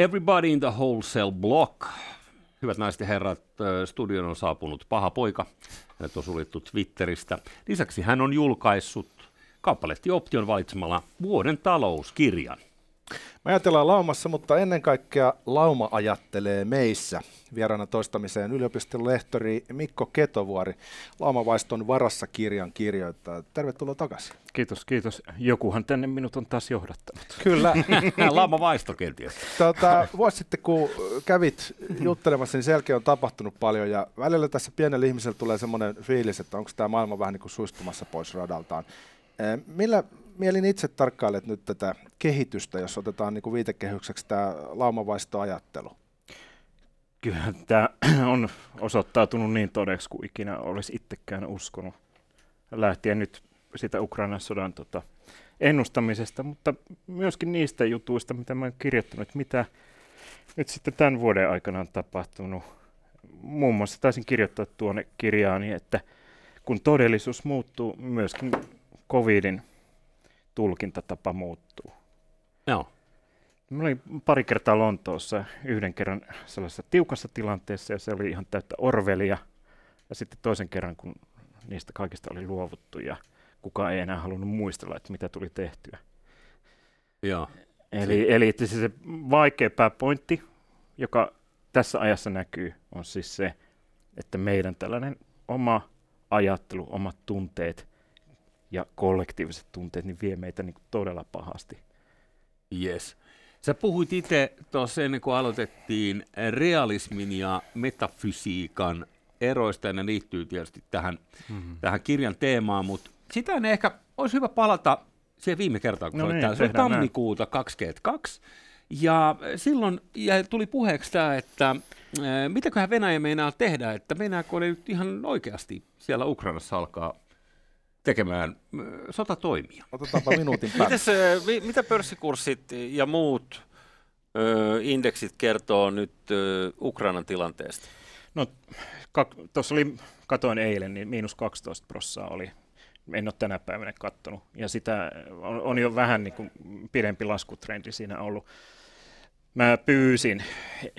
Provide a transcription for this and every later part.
Everybody in the Wholesale Block. Hyvät naiset ja herrat, studion on saapunut paha poika. Hänet on suljettu Twitteristä. Lisäksi hän on julkaissut kauppalehti Option valitsemalla vuoden talouskirjan. Me ajatellaan laumassa, mutta ennen kaikkea lauma ajattelee meissä. Vieraana toistamiseen yliopiston lehtori Mikko Ketovuori, Laumavaiston varassa kirjan kirjoittaa. Tervetuloa takaisin. Kiitos, kiitos. Jokuhan tänne minut on taas johdattanut. Kyllä. Laumavaisto kenties. Tota, vuosi sitten, kun kävit juttelemassa, niin selkeä on tapahtunut paljon ja välillä tässä pienellä ihmisellä tulee semmoinen fiilis, että onko tämä maailma vähän niin kuin suistumassa pois radaltaan. Eh, millä mielin itse tarkkailet nyt tätä kehitystä, jos otetaan niin kuin viitekehykseksi tämä laumavaistoajattelu? Kyllä tämä on osoittautunut niin todeksi kuin ikinä olisi itsekään uskonut. Lähtien nyt sitä Ukrainan sodan tota, ennustamisesta, mutta myöskin niistä jutuista, mitä mä olen kirjoittanut, mitä nyt sitten tämän vuoden aikana on tapahtunut. Muun muassa taisin kirjoittaa tuonne kirjaani, että kun todellisuus muuttuu, myöskin covidin tulkintatapa muuttuu. Joo. Mä olin pari kertaa Lontoossa, yhden kerran sellaisessa tiukassa tilanteessa, ja se oli ihan täyttä Orvelia. Ja sitten toisen kerran, kun niistä kaikista oli luovuttu, ja kukaan ei enää halunnut muistella, että mitä tuli tehtyä. Joo. Eli, eli se, se vaikea pääpointti, joka tässä ajassa näkyy, on siis se, että meidän tällainen oma ajattelu, omat tunteet ja kollektiiviset tunteet niin vie meitä niin todella pahasti. Yes. Sä puhuit itse tuossa ennen kuin aloitettiin realismin ja metafysiikan eroista, ja ne liittyy tietysti tähän, mm-hmm. tähän kirjan teemaan, mutta sitä ne ehkä olisi hyvä palata siihen viime kertaan, kun no niin, Se oli tammikuuta 2022, ja silloin ja tuli puheeksi tämä, että mitäköhän Venäjä meinaa tehdä, että Venäjä kun nyt ihan oikeasti siellä Ukrainassa alkaa tekemään sotatoimia. Otetaanpa minuutin päälle. Mites, mitä pörssikurssit ja muut ö, indeksit kertoo nyt ö, Ukrainan tilanteesta? No, tuossa oli, katoin eilen, niin miinus 12 prossaa oli. En ole tänä päivänä katsonut. Ja sitä on, on jo vähän niin kuin pidempi laskutrendi siinä ollut mä pyysin,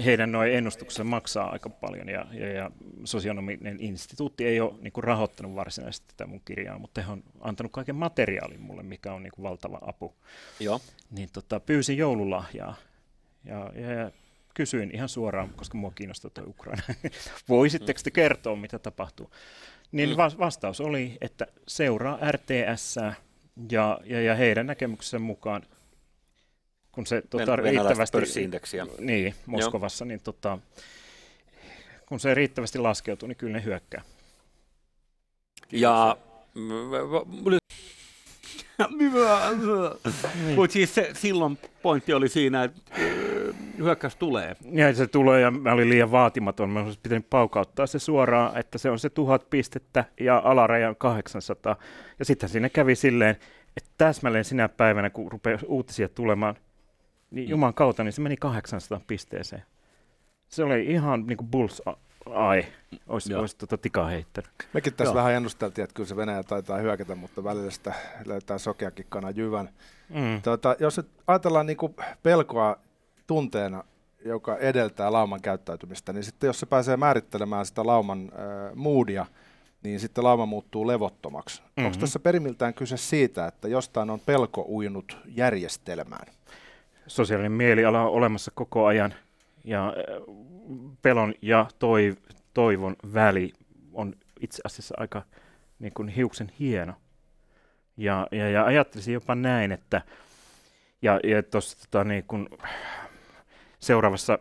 heidän noin ennustuksensa maksaa aika paljon ja, ja, ja sosionominen instituutti ei ole niin kuin, rahoittanut varsinaisesti tätä mun kirjaa, mutta he on antanut kaiken materiaalin mulle, mikä on niin kuin, valtava apu. Joo. Niin tota, pyysin joululahjaa ja, ja, ja kysyin ihan suoraan, koska mua kiinnostaa tuo Ukraina. Voisitteko te kertoa, mitä tapahtuu? Niin mm. vastaus oli, että seuraa RTS ja, ja, ja heidän näkemyksensä mukaan kun se tota, riittävästi... Niin, Moskovassa, Joo. niin tota, kun se riittävästi laskeutuu, niin kyllä ne hyökkää. Ja... Mutta siis se, silloin pointti oli siinä, että hyökkäys tulee. Ja se tulee, ja mä olin liian vaatimaton. Mä olisin pitänyt paukauttaa se suoraan, että se on se tuhat pistettä ja alaraja on 800. Ja sitten siinä kävi silleen, että täsmälleen sinä päivänä, kun rupeaa uutisia tulemaan, niin Juman kautta, niin se meni 800 pisteeseen. Se oli ihan niin kuin bulls ai, olisi, olisi tuota tikaa heittänyt. Mekin tässä Joo. vähän ennusteltiin, että kyllä se Venäjä taitaa hyökätä, mutta välillä sitä löytää sokeakin kana jyvän. Mm. Tuota, jos nyt ajatellaan niin kuin pelkoa tunteena, joka edeltää lauman käyttäytymistä, niin sitten jos se pääsee määrittelemään sitä lauman äh, moodia, niin sitten lauma muuttuu levottomaksi. Mm-hmm. Onko tässä perimiltään kyse siitä, että jostain on pelko ujunut järjestelmään? Sosiaalinen mieliala on olemassa koko ajan ja äh, pelon ja toivon väli on itse asiassa aika niin kuin hiuksen hieno. Ja, ja, ja ajattelisin jopa näin, että ja, ja tuossa tota, niin kun seuraavassa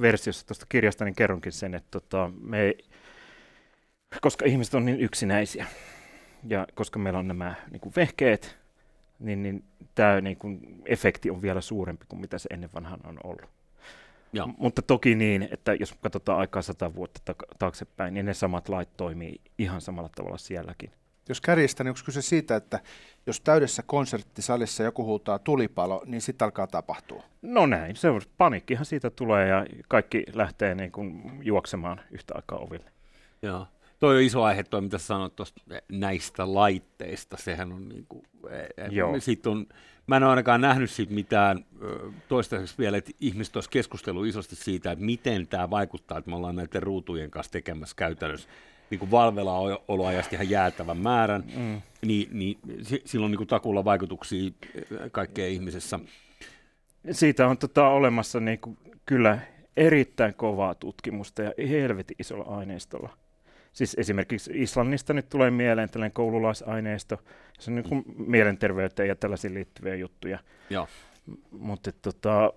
versiossa tuosta kirjasta niin kerronkin sen, että tota, me, koska ihmiset on niin yksinäisiä ja koska meillä on nämä niin kuin vehkeet, niin, niin tämä niin kuin, efekti on vielä suurempi kuin mitä se ennen vanhan on ollut. Ja. M- mutta toki niin, että jos katsotaan aikaa sata vuotta ta- taaksepäin, niin ne samat lait toimii ihan samalla tavalla sielläkin. Jos kärjistä, niin onko kyse siitä, että jos täydessä konserttisalissa joku huutaa tulipalo, niin sitten alkaa tapahtua? No näin, se on, paniikkihan siitä tulee ja kaikki lähtee niin kuin juoksemaan yhtä aikaa oville. Joo. Toi on iso aihe, toi mitä sanoit tuosta näistä laitteista. Sehän on niin kuin Joo. Siitä on, mä en ole ainakaan nähnyt siitä mitään toistaiseksi vielä, että ihmiset olisi keskustellut isosti siitä, että miten tämä vaikuttaa, että me ollaan näiden ruutujen kanssa tekemässä käytännössä niin kuin valvella-oloajasta ihan jäätävän määrän, mm. niin, niin silloin niin kuin takulla vaikutuksia kaikkeen ihmisessä. Siitä on tota, olemassa niin kuin, kyllä erittäin kovaa tutkimusta ja helvetin isolla aineistolla. Siis esimerkiksi Islannista nyt tulee mieleen tällainen koululaisaineisto, se on niin kuin mielenterveyteen ja tällaisiin liittyviä juttuja. Joo. Mutta tota,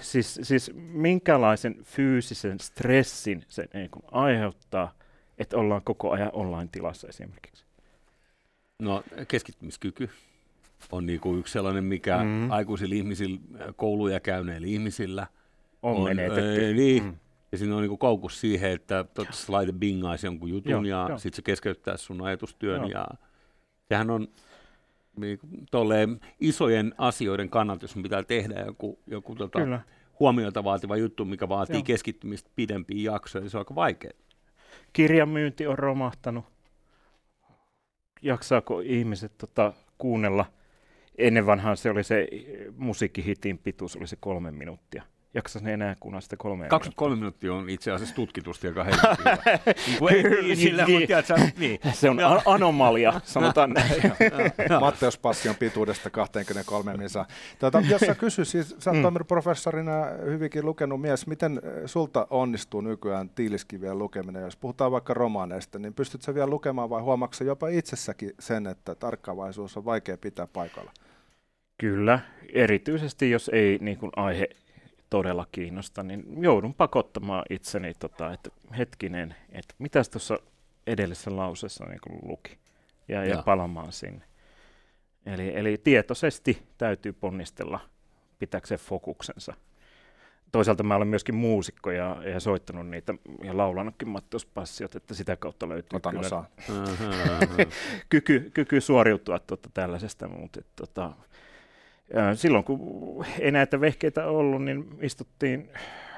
siis, siis minkälaisen fyysisen stressin se niin kuin aiheuttaa, että ollaan koko ajan online-tilassa esimerkiksi? No keskittymiskyky on niin kuin yksi sellainen, mikä mm. aikuisilla ihmisillä, kouluja käyneillä ihmisillä on, on menetetty. Äh, niin, mm. Ja siinä on niin kaukus siihen, että laite bingaisi jonkun jutun joo, ja sitten se keskeyttää sun ajatustyön. Joo. Ja sehän on niin, tolleen isojen asioiden kannalta, jos sun pitää tehdä joku, joku tota, huomiota vaativa juttu, mikä vaatii joo. keskittymistä pidempiin jaksoja, niin se on aika vaikea. Kirjan myynti on romahtanut. Jaksaako ihmiset tota, kuunnella? Ennen vanhaan se oli se musiikkihitin pituus, oli se kolme minuuttia jaksaisi enää kuunnella sitä kolme 23 minuuttia on itse asiassa tutkitusti aika helppoa. sillä, niin, niin. Se on anomalia, sanotaan näin. Matteus Passion pituudesta 23 minuuttia. Tuota, jos sä kysyisit, siis, sä oot mm. professorina hyvinkin lukenut mies, miten eh, sulta onnistuu nykyään tiiliskivien lukeminen? Jos puhutaan vaikka romaaneista, niin pystytkö vielä lukemaan vai huomaatko jopa itsessäkin sen, että tarkkaavaisuus on vaikea pitää paikalla? Kyllä, erityisesti jos ei niin kuin aihe todella kiinnosta, niin joudun pakottamaan itseni, tota, että hetkinen, että mitäs tuossa edellisessä lauseessa niin luki, ja, ja palamaan sinne. Eli, eli tietoisesti täytyy ponnistella pitääkseen fokuksensa. Toisaalta mä olen myöskin muusikko ja, ja soittanut niitä ja laulanutkin Matteus Passiot, että sitä kautta löytyy Otan kyllä kyky, kyky suoriutua tuota tällaisesta, mutta et, tota, silloin kun ei näitä vehkeitä ollut, niin istuttiin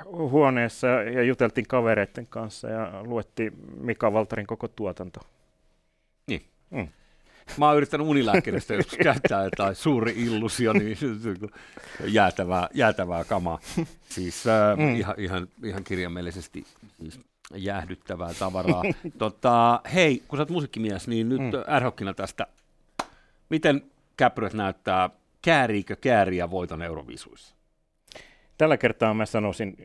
huoneessa ja juteltiin kavereiden kanssa ja luettiin Mika Valtarin koko tuotanto. Niin. Mm. Mä oon yrittänyt unilääkkeestä joskus käyttää jotain suuri illusio, niin jäätävää, jäätävää kamaa. Siis äh, mm. ihan, ihan, ihan kirjaimellisesti siis jäähdyttävää tavaraa. tota, hei, kun sä oot musiikkimies, niin nyt mm. ad tästä. Miten käppyrät näyttää kääriikö kääriä voiton Eurovisuissa? Tällä kertaa mä sanoisin,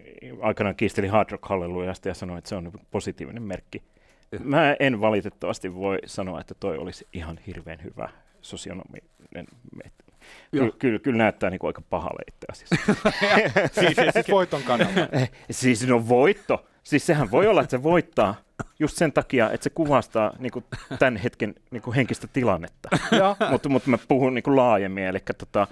aikanaan kiistelin Hard Rock Hallelujasta ja sanoin, että se on positiivinen merkki. Mä en valitettavasti voi sanoa, että toi olisi ihan hirveän hyvä sosionominen. Kyllä, kyllä, kyllä näyttää niin kuin aika pahalle itse asiassa. siis, siis voiton kannalta. siis no voitto. Siis sehän voi olla, että se voittaa just sen takia, että se kuvastaa niin kuin, tämän hetken niin kuin, henkistä tilannetta. mutta, mutta mä puhun niin kuin, laajemmin. Eli tota,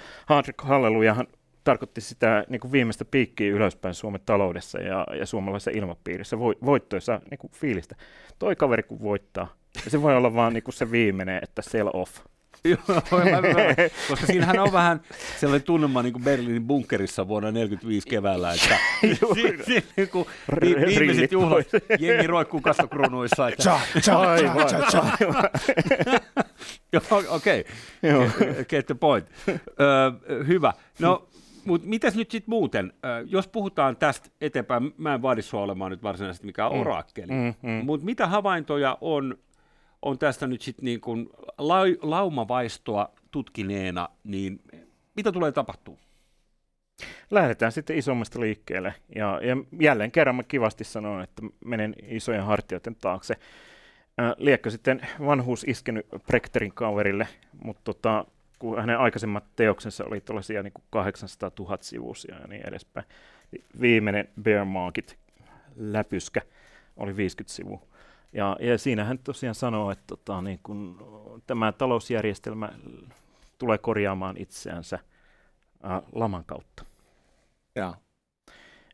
Hallelujahan tarkoitti sitä niin kuin viimeistä piikkiä ylöspäin Suomen taloudessa ja, ja suomalaisessa ilmapiirissä, vo, voittoisa niin kuin fiilistä. Toi kaveri kun voittaa, se voi olla vaan niin kuin se viimeinen, että sell off. Joo, koska siinähän on vähän sellainen tunnelma niin kuin Berliinin bunkerissa vuonna 1945 keväällä, että si, niin kuin vi, viimeiset juhlat, jengi roikkuu kastokruunuissa. Että... Cha, cha, cha, cha, cha. Okei, okay. get the point. Ö, hyvä. No, mutta mitäs nyt sitten muuten, jos puhutaan tästä eteenpäin, mä en vaadi sua olemaan nyt varsinaisesti mikään mm. orakkeli, mm, mm. mutta mitä havaintoja on on tästä nyt sitten niin kuin la- laumavaistoa tutkineena, niin mitä tulee tapahtuu? Lähdetään sitten isommasta liikkeelle. Ja, ja jälleen kerran mä kivasti sanon, että menen isojen hartioiden taakse. Äh, liekkö sitten vanhuus iskenyt Prekterin kaverille, mutta tota, kun hänen aikaisemmat teoksensa oli tuollaisia niin 800 000 sivuisia ja niin edespäin. Viimeinen Bear Market läpyskä oli 50 sivua. Ja, ja siinä hän tosiaan sanoo, että tota, niin kun tämä talousjärjestelmä tulee korjaamaan itseänsä ä, laman kautta. Ja.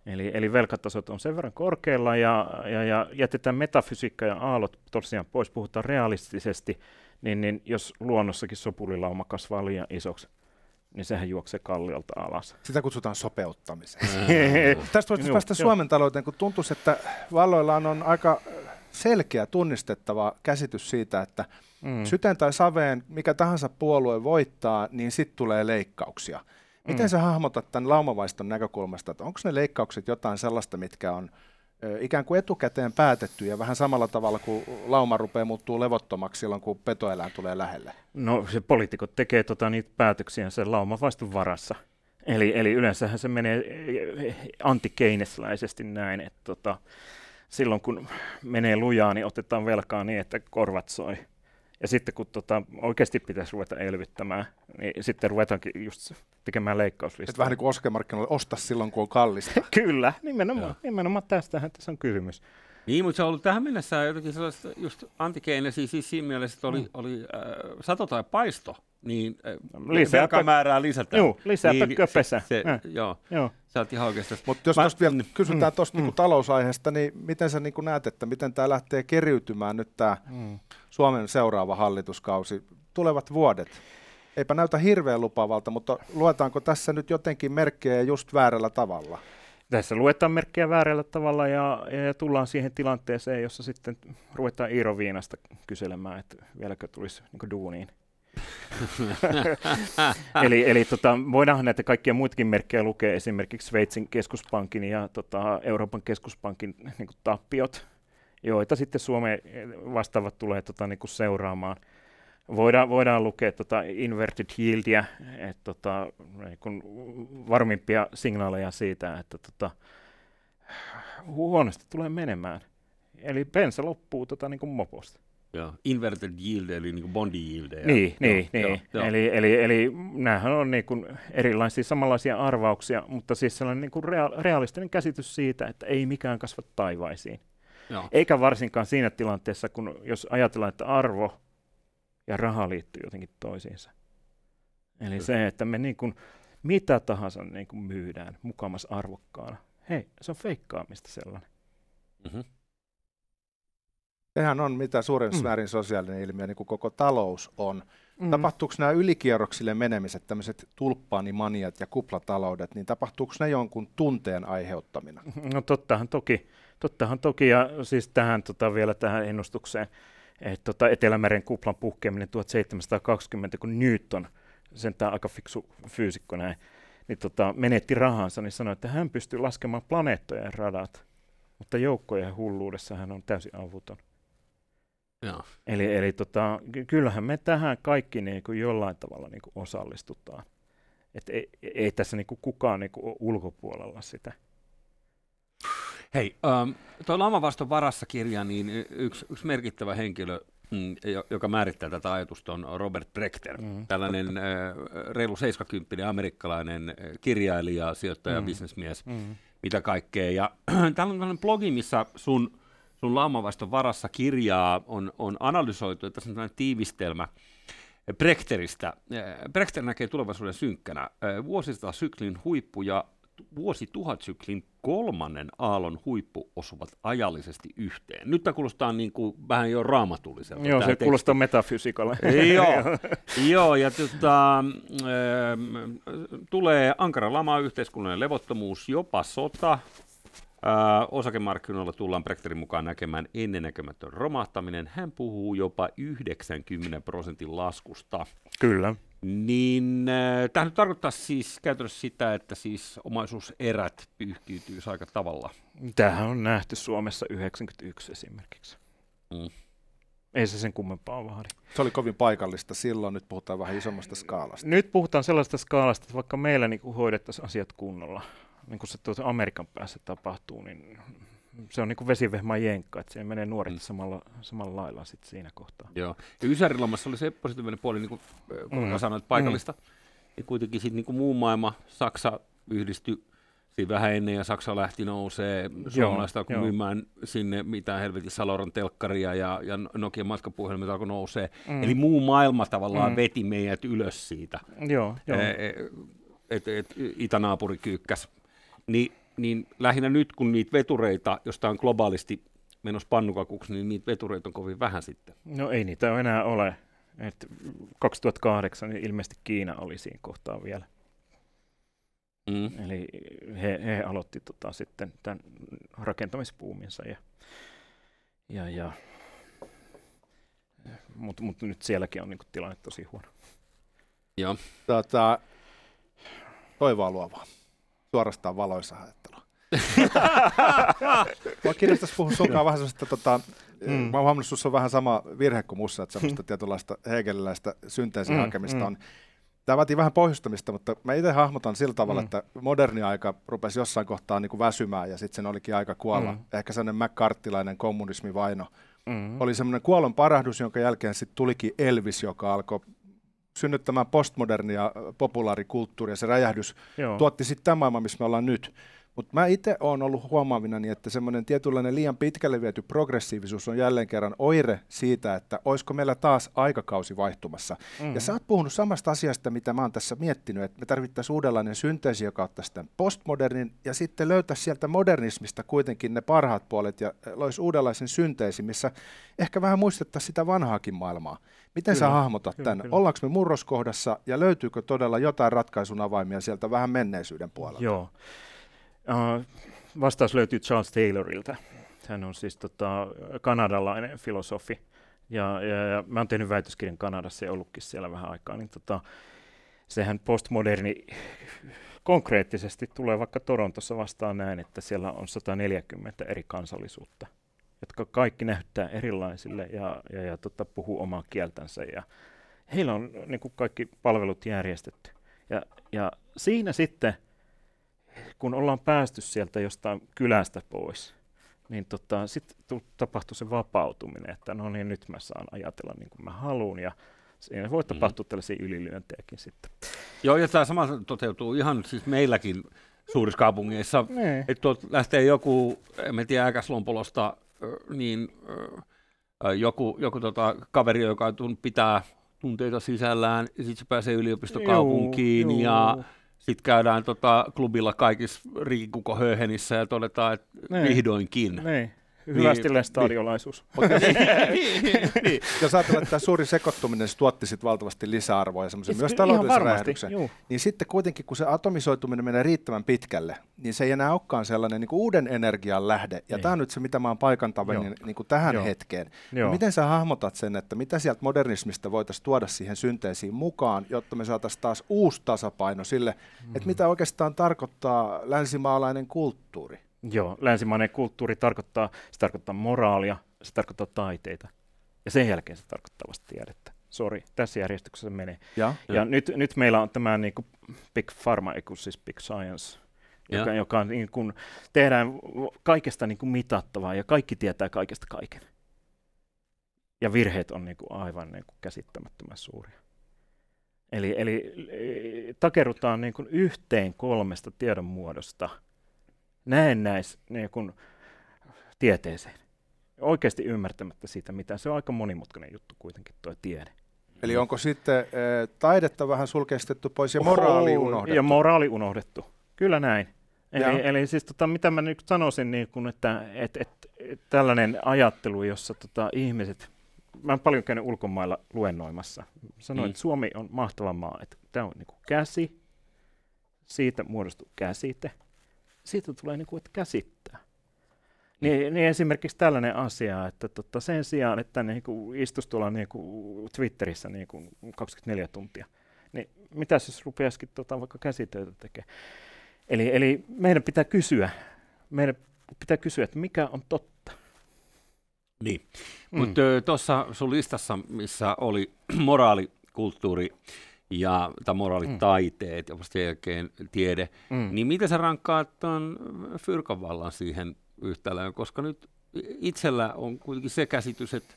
Eli, eli velkatasot on sen verran korkealla ja, ja, ja jätetään metafysiikka ja aallot tosiaan pois, puhutaan realistisesti, niin, niin jos luonnossakin sopulilauma kasvaa liian isoksi, niin sehän juoksee kalliolta alas. Sitä kutsutaan sopeuttamiseksi. Tästä voisi päästä Suomen talouteen, kun tuntuu, että valloillaan on aika selkeä, tunnistettava käsitys siitä, että mm. syteen tai saveen, mikä tahansa puolue voittaa, niin sitten tulee leikkauksia. Miten mm. sä hahmotat tämän laumavaiston näkökulmasta, että onko ne leikkaukset jotain sellaista, mitkä on ikään kuin etukäteen päätetty ja vähän samalla tavalla kuin lauma rupeaa muuttuu levottomaksi silloin, kun petoeläin tulee lähelle? No se poliitikot tekee tota, niitä päätöksiä sen laumavaiston varassa. Eli, eli yleensähän se menee antikeinesläisesti näin, että tota, silloin kun menee lujaa, niin otetaan velkaa niin, että korvat soi. Ja sitten kun tota, oikeasti pitäisi ruveta elvyttämään, niin sitten ruvetaankin just tekemään leikkauslistaa. Et vähän niin kuin oskemarkkinoille, osta silloin kun on kallista. Kyllä, nimenomaan, nimenomaan tästähän tässä on kysymys. Niin, mutta se on ollut tähän mennessä jotenkin sellaista just antikeinesi siis siinä mielessä, että oli, mm. oli äh, sato tai paisto, niin äh, lisää velkamäärää lisätään. Joo, lisää niin. Se, se, joo, joo. Sä oot ihan oikeastaan. Mutta jos tuosta vielä kysytään mm, tuosta niinku mm. talousaiheesta, niin miten sä niinku näet, että miten tämä lähtee keriytymään nyt tämä mm. Suomen seuraava hallituskausi, tulevat vuodet? Eipä näytä hirveän lupavalta, mutta luetaanko tässä nyt jotenkin merkkejä just väärällä tavalla? Tässä luetaan merkkejä väärällä tavalla ja, ja, ja tullaan siihen tilanteeseen, jossa sitten ruvetaan Iiro Viinasta kyselemään, että vieläkö tulisi niin duuniin. Eli eli tota, voidaan näitä kaikkia muitakin merkkejä lukea, esimerkiksi Sveitsin keskuspankin ja tota, Euroopan keskuspankin niin kuin tappiot, joita sitten Suomeen vastaavat tulee tota, niin kuin seuraamaan. Voidaan, voidaan lukea tota inverted yieldia, että tota, niin varmimpia signaaleja siitä, että tota, huonosti tulee menemään. Eli bensa loppuu tota, niin kuin moposta. Joo, inverted yield, eli niin bondi yield. Niin, niin, joo, niin. Joo, eli, eli, eli näähän on niin kuin erilaisia samanlaisia arvauksia, mutta siis sellainen niin kuin rea- realistinen käsitys siitä, että ei mikään kasva taivaisiin. Joo. Eikä varsinkaan siinä tilanteessa, kun jos ajatellaan, että arvo ja raha liittyy jotenkin toisiinsa. Eli Kyllä. se, että me niin kuin, mitä tahansa niin kuin myydään mukamas arvokkaana. Hei, se on feikkaamista sellainen. Mm-hmm. Sehän on mitä suurin mm. määrin sosiaalinen ilmiö, niin kuin koko talous on. Mm. Tapahtuuko nämä ylikierroksille menemiset, tämmöiset tulppaanimaniat ja kuplataloudet, niin tapahtuuko ne jonkun tunteen aiheuttamina? No tottahan toki, tottahan toki ja siis tähän tota, vielä tähän ennustukseen, että tota, Etelämeren kuplan puhkeaminen 1720, kun Newton, sentään aika fiksu fyysikko näin, niin tota, menetti rahansa, niin sanoi, että hän pystyy laskemaan planeettojen radat, mutta joukkojen hulluudessa hän on täysin avuton. Joo. Eli, eli tota, kyllähän me tähän kaikki niin kuin jollain tavalla niin kuin osallistutaan. Et ei, ei tässä niin kuin kukaan niin kuin ole ulkopuolella sitä. Hei, um, tuo Lamavaston varassa kirja, niin yksi, yksi merkittävä henkilö, mm, joka määrittää tätä ajatusta, on Robert Prechter, mm. tällainen äh, reilu 70 amerikkalainen kirjailija, sijoittaja, mm. bisnesmies, mm. mitä kaikkea. Ja täällä on tällainen blogi, missä sun sun laumavaston varassa kirjaa on, on analysoitu, että on tiivistelmä Brechteristä. Brechter näkee tulevaisuuden synkkänä. syklin huippu ja vuosituhatsyklin kolmannen aallon huippu osuvat ajallisesti yhteen. Nyt tämä kuulostaa niin kuin vähän jo raamatulliselta. Joo, se teksti. kuulostaa metafysikalle. joo, joo, ja tota, äh, tulee ankara lama, yhteiskunnallinen levottomuus, jopa sota, Äh, osakemarkkinoilla tullaan Brechterin mukaan näkemään ennennäkemätön romahtaminen. Hän puhuu jopa 90 prosentin laskusta. Kyllä. Niin äh, tämä nyt tarkoittaa siis käytännössä sitä, että siis omaisuuserät pyyhkiytyy aika tavalla. Tämähän on nähty Suomessa 91 esimerkiksi. Mm. Ei se sen kummempaa vaadi. Se oli kovin paikallista silloin, nyt puhutaan vähän isommasta skaalasta. Nyt puhutaan sellaista skaalasta, että vaikka meillä niin hoidettaisiin asiat kunnolla, niin kuin se tuota Amerikan päässä tapahtuu, niin se on niin kuin vesivehma jenkka, että siihen menee nuoret mm. samalla, samalla lailla sit siinä kohtaa. Joo. Ja Ysärilomassa oli se positiivinen puoli, niin kuin, kun mm. sanoit, paikallista. Mm. Ja kuitenkin sitten niin muu maailma, Saksa yhdistyi siinä vähän ennen ja Saksa lähti nousee suomalaista kun myymään sinne mitä helvetin Saloran telkkaria ja, ja Nokia matkapuhelimet alkoi nousee. Mm. Eli muu maailma tavallaan mm. veti meidät ylös siitä. Joo, joo. E, et, et, itänaapuri kyykkäs niin, niin lähinnä nyt, kun niitä vetureita, josta on globaalisti menossa pannukakuksi, niin niitä vetureita on kovin vähän sitten. No ei niitä enää ole. Et 2008 niin ilmeisesti Kiina oli siinä kohtaa vielä. Mm. Eli he, he aloitti tota, sitten tämän rakentamispuuminsa ja, ja, ja mutta mut nyt sielläkin on niinku tilanne tosi huono. Joo. Tota, toivoa luovaa. Suorastaan valoisa ajattelu. Mä kiinnostaisi puhua sunkaan vähän sellaista, tota, mm. mä oon huomannut, että on vähän sama virhe kuin mussa, että semmoista mm. tietynlaista hegeliläistä synteesin mm. hakemista mm. on. Tämä vaatii vähän pohjustamista, mutta mä itse hahmotan sillä tavalla, mm. että moderni aika rupesi jossain kohtaa niin kuin väsymään ja sitten sen olikin aika kuolla. Mm. Ehkä sellainen McCarthylainen kommunismivaino. Mm. Oli semmoinen kuollon parahdus, jonka jälkeen sitten tulikin Elvis, joka alkoi synnyttämään postmodernia populaarikulttuuria. Se räjähdys Joo. tuotti sitten tämän maailman, missä me ollaan nyt. Mutta mä itse olen ollut huomaavinani, että semmoinen tietynlainen liian pitkälle viety progressiivisuus on jälleen kerran oire siitä, että olisiko meillä taas aikakausi vaihtumassa. Mm-hmm. Ja sä oot puhunut samasta asiasta, mitä mä oon tässä miettinyt, että me tarvittaisiin uudenlainen synteesi, joka ottaisi tämän postmodernin ja sitten löytäisi sieltä modernismista kuitenkin ne parhaat puolet ja loisi uudenlaisen synteesi, missä ehkä vähän muistettaisiin sitä vanhaakin maailmaa. Miten kyllä, sä hahmotat kyllä, tämän? Kyllä. Ollaanko me murroskohdassa ja löytyykö todella jotain ratkaisun avaimia sieltä vähän menneisyyden puolelta? Joo. Uh, vastaus löytyy Charles Taylorilta. Hän on siis tota, kanadalainen filosofi. Ja, ja, ja mä oon tehnyt väitöskirjan Kanadassa ja ollutkin siellä vähän aikaa. Niin tota, sehän postmoderni konkreettisesti tulee vaikka Torontossa vastaan näin, että siellä on 140 eri kansallisuutta, jotka kaikki näyttää erilaisille ja, ja, ja tota, puhuu omaa kieltänsä. Ja heillä on niin kuin kaikki palvelut järjestetty. Ja, ja siinä sitten kun ollaan päästy sieltä jostain kylästä pois, niin tota, sitten tapahtui se vapautuminen, että no niin, nyt mä saan ajatella niin kuin mä haluan, ja siinä voi mm. tapahtua mm. tällaisia ylilyöntejäkin sitten. Joo, ja tämä sama toteutuu ihan siis meilläkin suurissa kaupungeissa, niin. että lähtee joku, en tiedä, Äkäslompolosta, niin joku, joku tota, kaveri, joka pitää tunteita sisällään, ja sitten se pääsee yliopistokaupunkiin, juu, juu. ja sitten käydään tota, klubilla kaikissa riikukohöhenissä ja todetaan, että niin. vihdoinkin. Niin. Hyvästi niin, stadiolaisuus. Niin. niin, niin, niin. Jos ajatellaan, että tämä suuri sekoittuminen se tuotti sit valtavasti lisäarvoa ja semmoisen myös taloudellisen räjähdyksen, niin sitten kuitenkin kun se atomisoituminen menee riittävän pitkälle, niin se ei enää olekaan sellainen niin kuin uuden energian lähde. Ja niin. tämä on nyt se, mitä mä oon paikantavan niin, niin kuin tähän Joo. hetkeen. Joo. miten sä hahmotat sen, että mitä sieltä modernismista voitaisiin tuoda siihen synteesiin mukaan, jotta me saataisiin taas uusi tasapaino sille, mm-hmm. että mitä oikeastaan tarkoittaa länsimaalainen kulttuuri? Joo, länsimainen kulttuuri tarkoittaa, se tarkoittaa moraalia, se tarkoittaa taiteita. Ja sen jälkeen se tarkoittaa vasta tiedettä. Sori, tässä järjestyksessä menee. Ja, ja, ja. Nyt, nyt meillä on tämä niin kuin Big Pharma, siis Big Science, joka, joka on, niin kuin, tehdään kaikesta niin kuin mitattavaa ja kaikki tietää kaikesta kaiken. Ja virheet on niin kuin aivan niin kuin käsittämättömän suuria. Eli, eli takerrutaan niin kuin yhteen kolmesta tiedon muodosta – näennäis niin kuin, tieteeseen. Oikeasti ymmärtämättä siitä, mitä se on aika monimutkainen juttu kuitenkin tuo tiede. Eli onko sitten e, taidetta vähän sulkeistettu pois ja moraali Oho, unohdettu? Ja moraali unohdettu, kyllä näin. Eli, eli siis tota, mitä mä nyt sanoisin, niin kun, että et, et, et, tällainen ajattelu, jossa tota, ihmiset, mä olen paljon käynyt ulkomailla luennoimassa, sanoin, mm. että Suomi on mahtava maa, että tämä on niin käsi, siitä muodostuu käsite, siitä tulee niin kuin, että käsittää. Niin, niin esimerkiksi tällainen asia, että tota, sen sijaan, että niin kuin istuisi tuolla niin kuin Twitterissä niin kuin 24 tuntia, niin mitä jos rupeaisikin tota, vaikka käsitöitä tekemään? Eli, eli meidän pitää kysyä, meidän pitää kysyä, että mikä on totta. Niin, mm. mutta tuossa sun listassa, missä oli moraalikulttuuri, ja, tai moraalitaiteet mm. ja vasta jälkeen tiede, mm. niin miten sä rankkaat tuon fyrkan siihen yhtälöön, koska nyt itsellä on kuitenkin se käsitys, että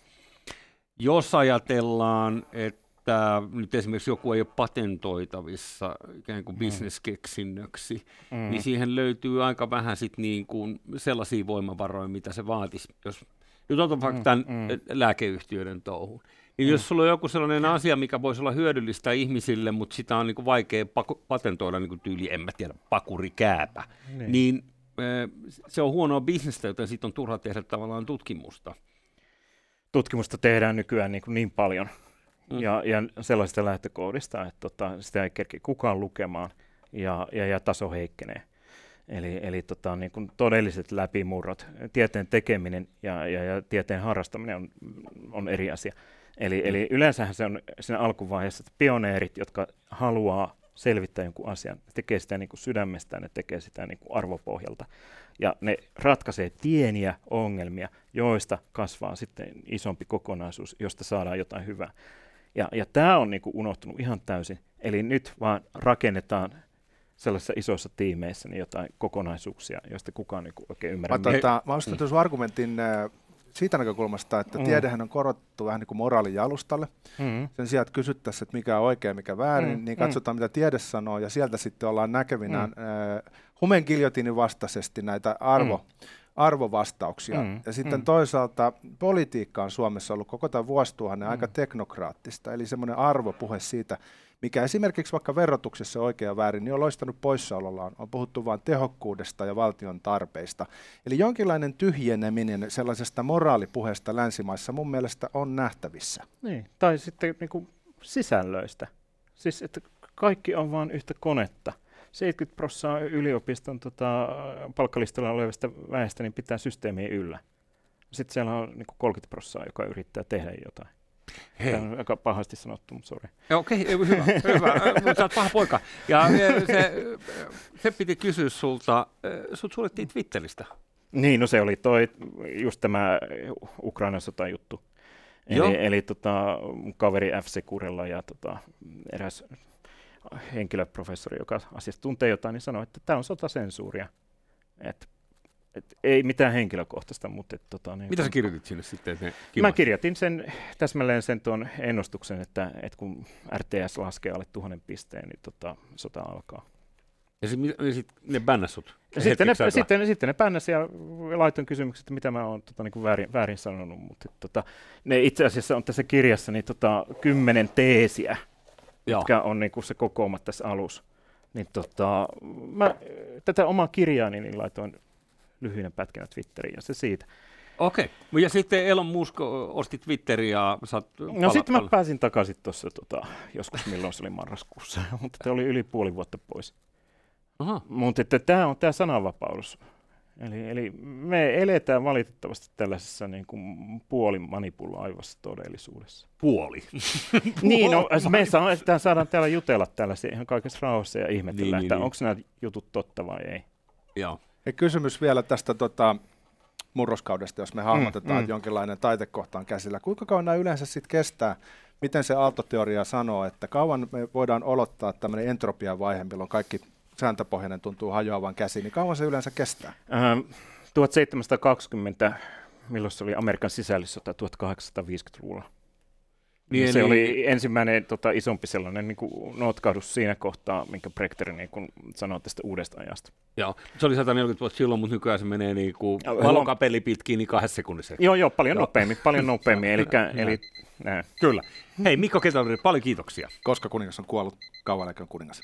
jos ajatellaan, että nyt esimerkiksi joku ei ole patentoitavissa ikään kuin mm. bisneskeksinnöksi, mm. niin siihen löytyy aika vähän sit niin kuin sellaisia voimavaroja, mitä se vaatisi, jos nyt otan vaikka mm, tämän mm. lääkeyhtiöiden touhun. Jos sulla on joku sellainen asia, mikä voisi olla hyödyllistä ihmisille, mutta sitä on niin vaikea pak- patentoida niin tyyli, en mä tiedä, pakurikääpä, niin, niin se on huonoa bisnestä, joten siitä on turha tehdä tavallaan tutkimusta. Tutkimusta tehdään nykyään niin, niin paljon mm. ja, ja sellaisista lähtökohdista, että tota, sitä ei kerki kukaan lukemaan ja, ja, ja taso heikkenee. Eli, eli tota, niin kuin todelliset läpimurrot, tieteen tekeminen ja, ja, ja tieteen harrastaminen on, on eri asia. Eli, eli yleensähän se on siinä alkuvaiheessa, että pioneerit, jotka haluaa selvittää jonkun asian, tekee sitä niin kuin sydämestään, ne tekee sitä niin kuin arvopohjalta. Ja ne ratkaisee pieniä ongelmia, joista kasvaa sitten isompi kokonaisuus, josta saadaan jotain hyvää. Ja, ja tämä on niin kuin unohtunut ihan täysin. Eli nyt vaan rakennetaan sellaisissa isoissa tiimeissä niin jotain kokonaisuuksia, joista kukaan niin oikein ymmärrä. Mä, tota, mä mm. argumentin äh, siitä näkökulmasta, että mm. tiedehän on korottu vähän niin kuin moraalin jalustalle. Mm. Sen sijaan, että kysyttäisiin, että mikä on oikein mikä väärin, mm. niin mm. katsotaan, mm. mitä tiede sanoo, ja sieltä sitten ollaan näkevinä mm. äh, Humen giljotinin vastaisesti näitä arvo, mm. arvovastauksia. Mm. Ja sitten mm. toisaalta politiikka on Suomessa ollut koko tämän vuosituhannen mm. aika teknokraattista, eli semmoinen arvopuhe siitä, mikä esimerkiksi vaikka verotuksessa oikea väärin, niin on loistanut poissaolollaan. On puhuttu vain tehokkuudesta ja valtion tarpeista. Eli jonkinlainen tyhjeneminen sellaisesta moraalipuheesta länsimaissa mun mielestä on nähtävissä. Niin, tai sitten niin kuin sisällöistä. Siis, että kaikki on vain yhtä konetta. 70 prosenttia yliopiston tota, palkkalistalla olevista väestä niin pitää systeemiä yllä. Sitten siellä on niin 30 prosenttia, joka yrittää tehdä jotain. Hei. Tämä on aika pahasti sanottu, mutta sori. Okei, okay, hyvä, hyvä. mutta olet paha poika. Ja se, se piti kysyä sulta, sut suljettiin Twitteristä. Niin, no se oli toi, just tämä Ukrainan sota juttu. Eli, eli tota, kaveri FC Kurella ja tota, eräs henkilöprofessori, joka asiasta tuntee jotain, niin sanoi, että tämä on sotasensuuria. Että et ei mitään henkilökohtaista, mutta... Et, tota, niin, Mitä sä kirjoitit sinne sitten? Että ne mä kirjoitin sen, täsmälleen sen tuon ennustuksen, että, että kun RTS laskee alle tuhannen pisteen, niin tota, sota alkaa. Ja sitten sit ne bännäsut? Ja sitten ne, sitten, sitten ne bännäs ja laitoin kysymykset, että mitä mä oon tota, niin väärin, väärin sanonut, mutta tota, ne itse asiassa on tässä kirjassa niin, tota, kymmenen teesiä, Joo. jotka on niin kuin se kokooma tässä alussa. Niin, tota, mä, tätä omaa kirjaani niin laitoin lyhyinen pätkänä Twitteriin ja se siitä. Okei. Okay. Ja sitten Elon Musk osti Twitterin ja saat No sitten mä pääsin takaisin tuossa tota, joskus, milloin se oli marraskuussa, mutta se oli yli puoli vuotta pois. Mutta tämä on tämä sananvapaus. Eli, eli me eletään valitettavasti tällaisessa niin kuin puolimanipuloivassa todellisuudessa. Puoli? niin, no, me saa, saadaan täällä jutella tällaisia ihan kaikessa rauhassa ja ihmetellä, niin, että niin, onko niin. nämä jutut totta vai ei. Joo. Ja kysymys vielä tästä tota, murroskaudesta, jos me hahmotetaan, mm, mm. että jonkinlainen taitekohta on käsillä. Kuinka kauan nämä yleensä sitten kestää? Miten se aaltoteoria sanoo, että kauan me voidaan olottaa tämmöinen entropian vaihe, milloin kaikki sääntöpohjainen tuntuu hajoavan käsiin, niin kauan se yleensä kestää? Ähm, 1720, milloin se oli Amerikan sisällissota 1850-luvulla. Niin, se eli... oli ensimmäinen tota, isompi sellainen niin kuin, notkahdus siinä kohtaa, minkä Brechter niin kuin, sanoi tästä uudesta ajasta. Joo, se oli 140 vuotta silloin, mutta nykyään se menee niin kuin valokapeli pitkin niin kahdessa sekunnissa. Joo, joo, paljon joo. nopeammin, paljon nopeammin. eli, eli, Kyllä. Hei, Mikko Ketalari, paljon kiitoksia. Koska kuningas on kuollut, kauan kuningas.